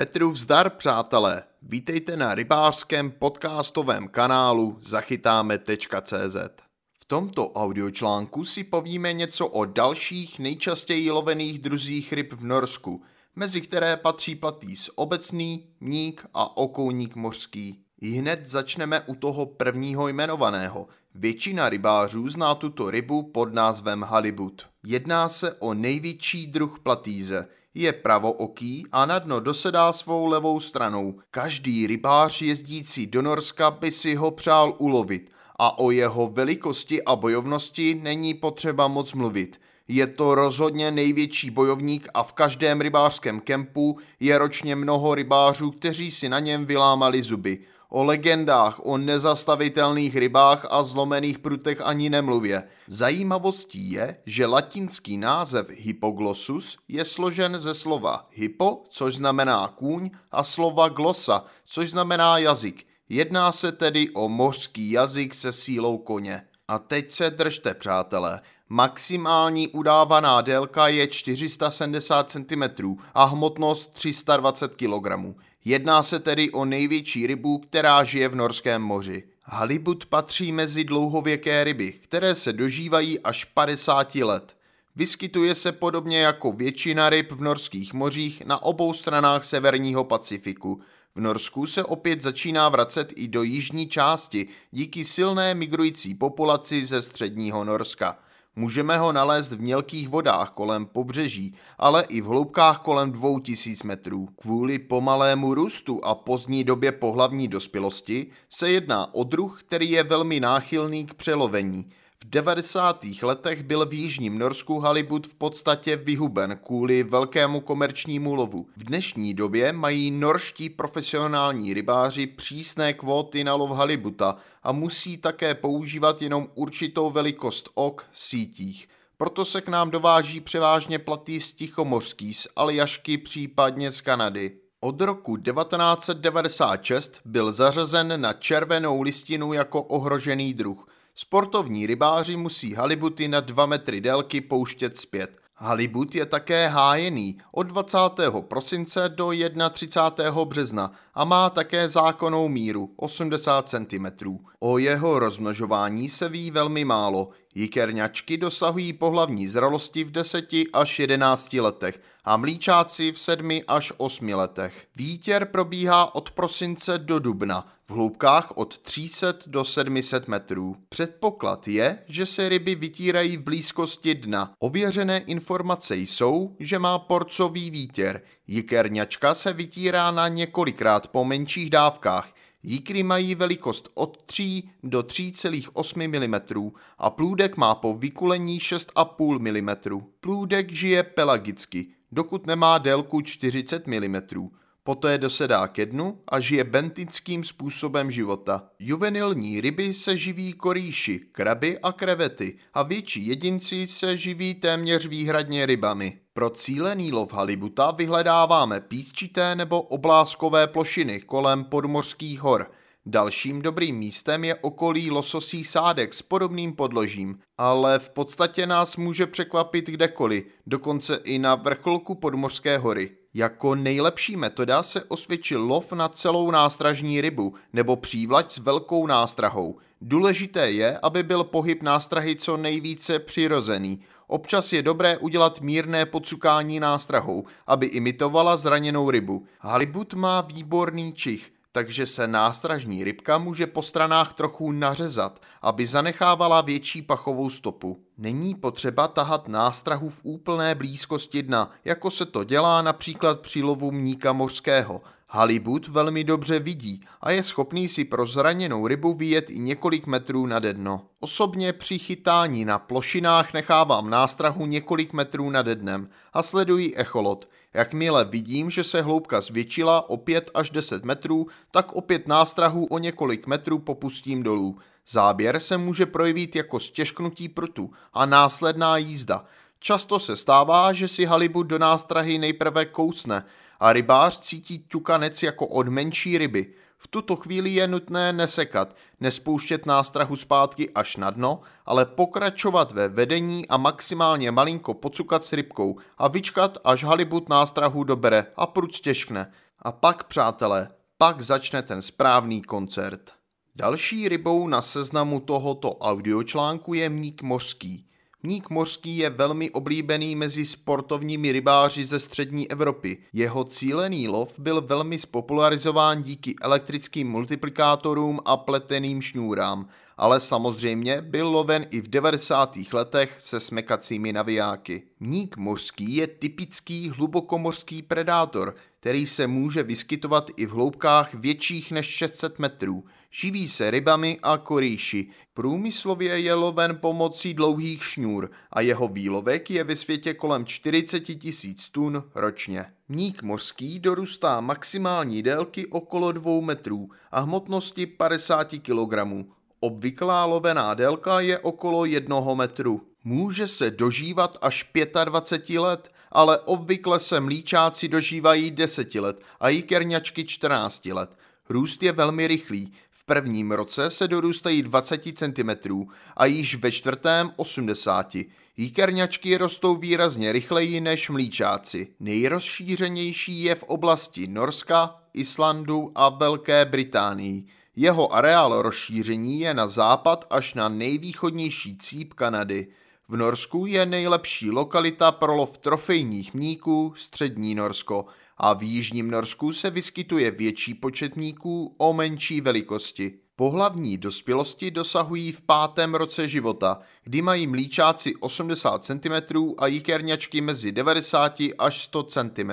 Petru vzdar, přátelé. Vítejte na rybářském podcastovém kanálu zachytáme.cz. V tomto audiočlánku si povíme něco o dalších nejčastěji lovených druzích ryb v Norsku, mezi které patří platýs obecný, mník a okouník mořský. Hned začneme u toho prvního jmenovaného. Většina rybářů zná tuto rybu pod názvem halibut. Jedná se o největší druh platýze – je pravooký a na dno dosedá svou levou stranou. Každý rybář jezdící do Norska by si ho přál ulovit a o jeho velikosti a bojovnosti není potřeba moc mluvit. Je to rozhodně největší bojovník a v každém rybářském kempu je ročně mnoho rybářů, kteří si na něm vylámali zuby. O legendách, o nezastavitelných rybách a zlomených prutech ani nemluvě. Zajímavostí je, že latinský název hypoglossus je složen ze slova hypo, což znamená kůň, a slova glosa, což znamená jazyk. Jedná se tedy o mořský jazyk se sílou koně. A teď se držte, přátelé. Maximální udávaná délka je 470 cm a hmotnost 320 kg. Jedná se tedy o největší rybu, která žije v Norském moři. Halibut patří mezi dlouhověké ryby, které se dožívají až 50 let. Vyskytuje se podobně jako většina ryb v norských mořích na obou stranách severního Pacifiku. V Norsku se opět začíná vracet i do jižní části díky silné migrující populaci ze středního Norska. Můžeme ho nalézt v mělkých vodách kolem pobřeží, ale i v hloubkách kolem 2000 metrů. Kvůli pomalému růstu a pozdní době pohlavní dospělosti se jedná o druh, který je velmi náchylný k přelovení. V 90. letech byl v jižním Norsku halibut v podstatě vyhuben kvůli velkému komerčnímu lovu. V dnešní době mají norští profesionální rybáři přísné kvóty na lov halibuta a musí také používat jenom určitou velikost ok v sítích. Proto se k nám dováží převážně platý z Tichomořský, z Aljašky, případně z Kanady. Od roku 1996 byl zařazen na červenou listinu jako ohrožený druh. Sportovní rybáři musí halibuty na 2 metry délky pouštět zpět. Halibut je také hájený od 20. prosince do 31. března a má také zákonnou míru 80 cm. O jeho rozmnožování se ví velmi málo. Jikerňačky dosahují pohlavní zralosti v 10 až 11 letech a mlíčáci v 7 až 8 letech. Výtěr probíhá od prosince do dubna, v hloubkách od 300 do 700 metrů. Předpoklad je, že se ryby vytírají v blízkosti dna. Ověřené informace jsou, že má porcový výtěr. Jikerňačka se vytírá na několikrát po menších dávkách. Jíkry mají velikost od 3 do 3,8 mm a plůdek má po vykulení 6,5 mm. Plůdek žije pelagicky, dokud nemá délku 40 mm. Poté dosedá ke dnu a žije bentickým způsobem života. Juvenilní ryby se živí korýši, kraby a krevety a větší jedinci se živí téměř výhradně rybami. Pro cílený lov halibuta vyhledáváme písčité nebo obláskové plošiny kolem podmořských hor. Dalším dobrým místem je okolí lososí sádek s podobným podložím, ale v podstatě nás může překvapit kdekoliv, dokonce i na vrcholku podmořské hory. Jako nejlepší metoda se osvědčil lov na celou nástražní rybu nebo přívlač s velkou nástrahou. Důležité je, aby byl pohyb nástrahy co nejvíce přirozený. Občas je dobré udělat mírné podsukání nástrahou, aby imitovala zraněnou rybu. Halibut má výborný čich, takže se nástražní rybka může po stranách trochu nařezat, aby zanechávala větší pachovou stopu. Není potřeba tahat nástrahu v úplné blízkosti dna, jako se to dělá například při lovu mníka mořského. Halibut velmi dobře vidí a je schopný si pro zraněnou rybu vyjet i několik metrů nad dno. Osobně při chytání na plošinách nechávám nástrahu několik metrů nad dnem a sleduji echolot. Jakmile vidím, že se hloubka zvětšila o 5 až 10 metrů, tak opět nástrahu o několik metrů popustím dolů. Záběr se může projevit jako stěžknutí prutu a následná jízda. Často se stává, že si halibut do nástrahy nejprve kousne a rybář cítí ťukanec jako od menší ryby. V tuto chvíli je nutné nesekat, nespouštět nástrahu zpátky až na dno, ale pokračovat ve vedení a maximálně malinko pocukat s rybkou a vyčkat, až halibut nástrahu dobere a prut stěžkne. A pak, přátelé, pak začne ten správný koncert. Další rybou na seznamu tohoto audiočlánku je mník mořský. Mník mořský je velmi oblíbený mezi sportovními rybáři ze střední Evropy. Jeho cílený lov byl velmi spopularizován díky elektrickým multiplikátorům a pleteným šňůrám, ale samozřejmě byl loven i v 90. letech se smekacími navijáky. Mník mořský je typický hlubokomorský predátor, který se může vyskytovat i v hloubkách větších než 600 metrů. Živí se rybami a korýši. Průmyslově je loven pomocí dlouhých šňůr a jeho výlovek je ve světě kolem 40 tisíc tun ročně. Mník mořský dorůstá maximální délky okolo 2 metrů a hmotnosti 50 kg. Obvyklá lovená délka je okolo 1 metru. Může se dožívat až 25 let, ale obvykle se mlíčáci dožívají 10 let a jikerňačky 14 let. Růst je velmi rychlý, v prvním roce se dorůstají 20 cm a již ve čtvrtém 80. Jíkerňačky rostou výrazně rychleji než mlíčáci. Nejrozšířenější je v oblasti Norska, Islandu a Velké Británii. Jeho areál rozšíření je na západ až na nejvýchodnější cíp Kanady. V Norsku je nejlepší lokalita pro lov trofejních mníků střední Norsko a v jižním Norsku se vyskytuje větší počet mníků o menší velikosti. Pohlavní dospělosti dosahují v pátém roce života, kdy mají mlíčáci 80 cm a jikerňačky mezi 90 až 100 cm.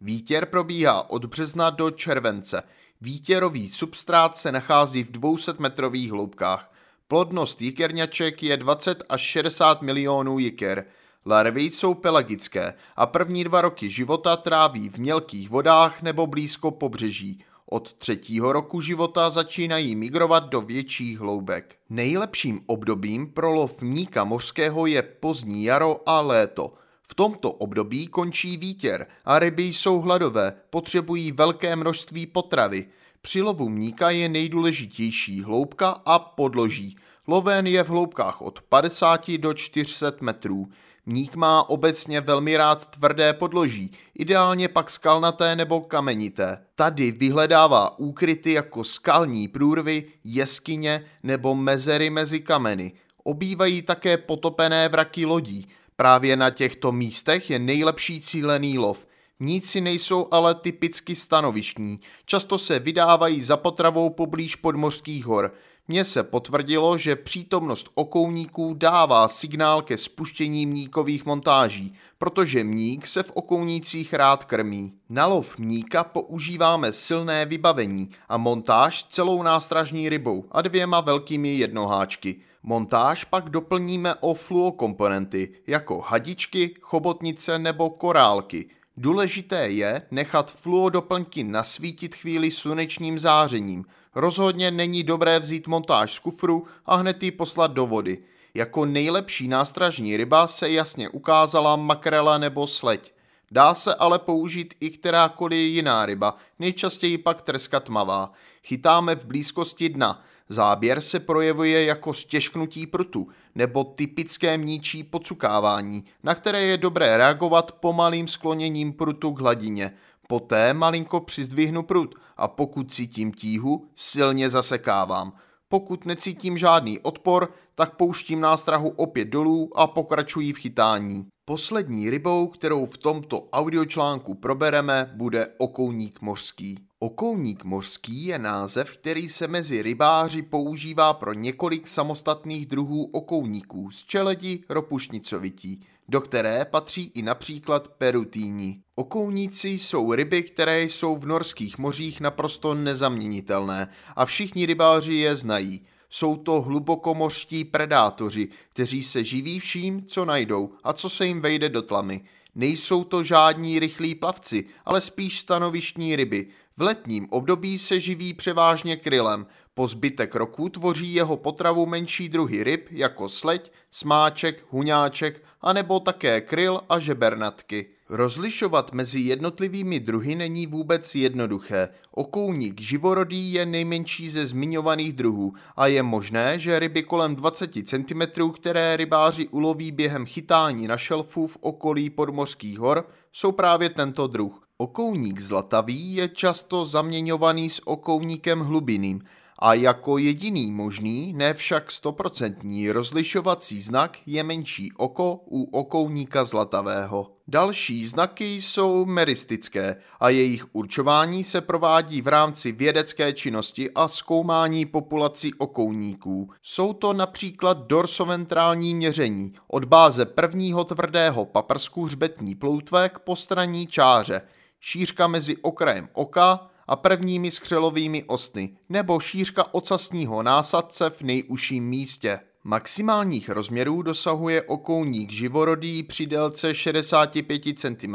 Výtěr probíhá od března do července. Výtěrový substrát se nachází v 200 metrových hloubkách. Plodnost jikerňaček je 20 až 60 milionů jiker. Larvy jsou pelagické a první dva roky života tráví v mělkých vodách nebo blízko pobřeží. Od třetího roku života začínají migrovat do větších hloubek. Nejlepším obdobím pro lov mníka mořského je pozdní jaro a léto. V tomto období končí výtěr a ryby jsou hladové, potřebují velké množství potravy. Při lovu mníka je nejdůležitější hloubka a podloží. Loven je v hloubkách od 50 do 400 metrů. Mník má obecně velmi rád tvrdé podloží, ideálně pak skalnaté nebo kamenité. Tady vyhledává úkryty jako skalní průrvy, jeskyně nebo mezery mezi kameny. Obývají také potopené vraky lodí. Právě na těchto místech je nejlepší cílený lov. Mníci nejsou ale typicky stanovištní, často se vydávají za potravou poblíž podmořských hor. Mně se potvrdilo, že přítomnost okouníků dává signál ke spuštění mníkových montáží, protože mník se v okounících rád krmí. Na lov mníka používáme silné vybavení a montáž celou nástražní rybou a dvěma velkými jednoháčky. Montáž pak doplníme o fluokomponenty, jako hadičky, chobotnice nebo korálky – Důležité je nechat fluodoplňky nasvítit chvíli slunečním zářením. Rozhodně není dobré vzít montáž z kufru a hned ji poslat do vody. Jako nejlepší nástražní ryba se jasně ukázala makrela nebo sleď. Dá se ale použít i kterákoliv jiná ryba, nejčastěji pak treska tmavá. Chytáme v blízkosti dna, Záběr se projevuje jako stěžknutí prutu nebo typické mníčí pocukávání, na které je dobré reagovat pomalým skloněním prutu k hladině. Poté malinko přizdvihnu prut a pokud cítím tíhu, silně zasekávám. Pokud necítím žádný odpor, tak pouštím nástrahu opět dolů a pokračuji v chytání. Poslední rybou, kterou v tomto audiočlánku probereme, bude okouník mořský. Okouník mořský je název, který se mezi rybáři používá pro několik samostatných druhů okouníků z čeledi ropušnicovití, do které patří i například perutíni. Okouníci jsou ryby, které jsou v norských mořích naprosto nezaměnitelné a všichni rybáři je znají. Jsou to hlubokomořští predátoři, kteří se živí vším, co najdou a co se jim vejde do tlamy. Nejsou to žádní rychlí plavci, ale spíš stanovištní ryby. V letním období se živí převážně krylem, po zbytek roku tvoří jeho potravu menší druhy ryb jako sleď, smáček, huňáček a nebo také kryl a žebernatky. Rozlišovat mezi jednotlivými druhy není vůbec jednoduché. Okouník živorodý je nejmenší ze zmiňovaných druhů a je možné, že ryby kolem 20 cm, které rybáři uloví během chytání na šelfu v okolí podmořských hor, jsou právě tento druh. Okouník zlatavý je často zaměňovaný s okouníkem hlubiným a jako jediný možný, ne však stoprocentní rozlišovací znak je menší oko u okouníka zlatavého. Další znaky jsou meristické a jejich určování se provádí v rámci vědecké činnosti a zkoumání populací okouníků. Jsou to například dorsoventrální měření od báze prvního tvrdého paprsku hřbetní ploutve k postraní čáře, šířka mezi okrajem oka a prvními skřelovými ostny nebo šířka ocasního násadce v nejužším místě. Maximálních rozměrů dosahuje okouník živorodý při délce 65 cm,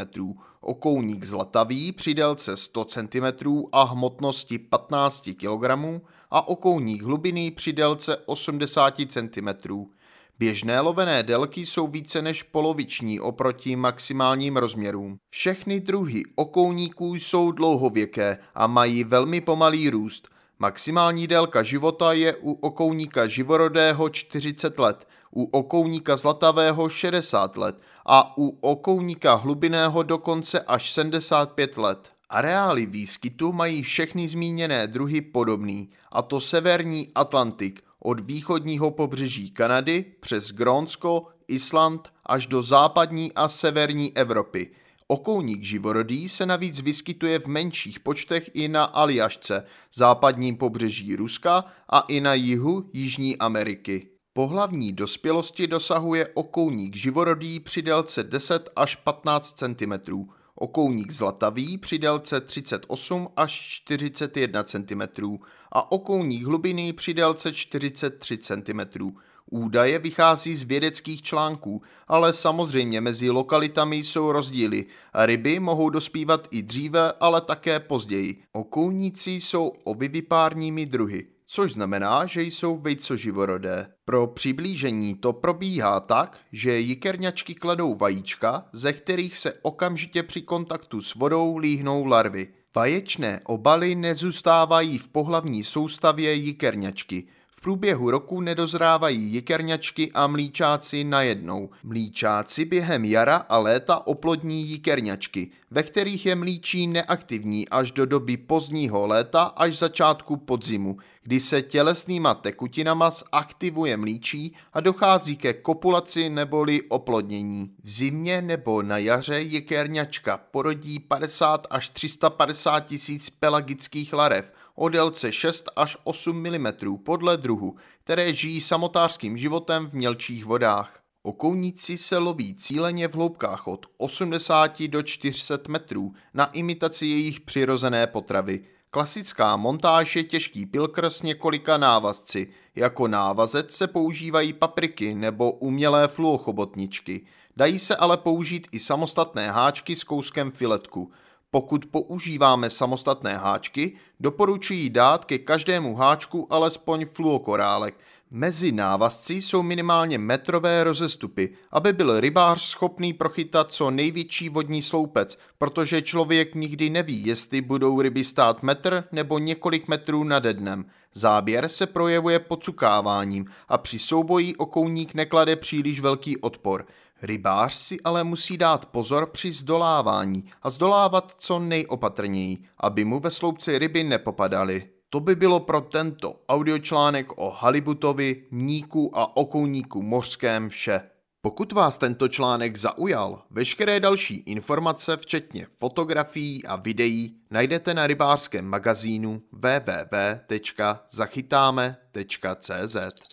okouník zlatavý při délce 100 cm a hmotnosti 15 kg a okouník hlubiny při délce 80 cm. Běžné lovené délky jsou více než poloviční oproti maximálním rozměrům. Všechny druhy okouníků jsou dlouhověké a mají velmi pomalý růst. Maximální délka života je u okouníka živorodého 40 let, u okouníka zlatavého 60 let a u okouníka hlubiného dokonce až 75 let. Areály výskytu mají všechny zmíněné druhy podobný, a to severní Atlantik, od východního pobřeží Kanady přes Grónsko, Island až do západní a severní Evropy. Okouník živorodý se navíc vyskytuje v menších počtech i na Aljašce, západním pobřeží Ruska a i na jihu Jižní Ameriky. Pohlavní dospělosti dosahuje okouník živorodý při délce 10 až 15 cm, okouník zlatavý při délce 38 až 41 cm a okouník hlubiny při délce 43 cm. Údaje vychází z vědeckých článků, ale samozřejmě mezi lokalitami jsou rozdíly. Ryby mohou dospívat i dříve, ale také později. Okouníci jsou ovyvipárními druhy což znamená, že jsou vejcoživorodé. Pro přiblížení to probíhá tak, že jikerňačky kladou vajíčka, ze kterých se okamžitě při kontaktu s vodou líhnou larvy. Vaječné obaly nezůstávají v pohlavní soustavě jikerňačky, průběhu roku nedozrávají jikerňačky a mlíčáci najednou. Mlíčáci během jara a léta oplodní jikerňačky, ve kterých je mlíčí neaktivní až do doby pozdního léta až začátku podzimu, kdy se tělesnýma tekutinama zaktivuje mlíčí a dochází ke kopulaci neboli oplodnění. V zimě nebo na jaře jikerňačka porodí 50 až 350 tisíc pelagických larev, o délce 6 až 8 mm podle druhu, které žijí samotářským životem v mělčích vodách. Okouníci se loví cíleně v hloubkách od 80 do 400 metrů na imitaci jejich přirozené potravy. Klasická montáž je těžký pilkr s několika návazci. Jako návazec se používají papriky nebo umělé fluochobotničky. Dají se ale použít i samostatné háčky s kouskem filetku. Pokud používáme samostatné háčky, doporučuji dát ke každému háčku alespoň fluokorálek. Mezi návazci jsou minimálně metrové rozestupy, aby byl rybář schopný prochytat co největší vodní sloupec, protože člověk nikdy neví, jestli budou ryby stát metr nebo několik metrů nad dnem. Záběr se projevuje pocukáváním a při souboji okouník neklade příliš velký odpor. Rybář si ale musí dát pozor při zdolávání a zdolávat co nejopatrněji, aby mu ve sloupci ryby nepopadaly. To by bylo pro tento audiočlánek o halibutovi, mníku a okouníku mořském vše. Pokud vás tento článek zaujal, veškeré další informace, včetně fotografií a videí, najdete na rybářském magazínu www.zachytáme.cz.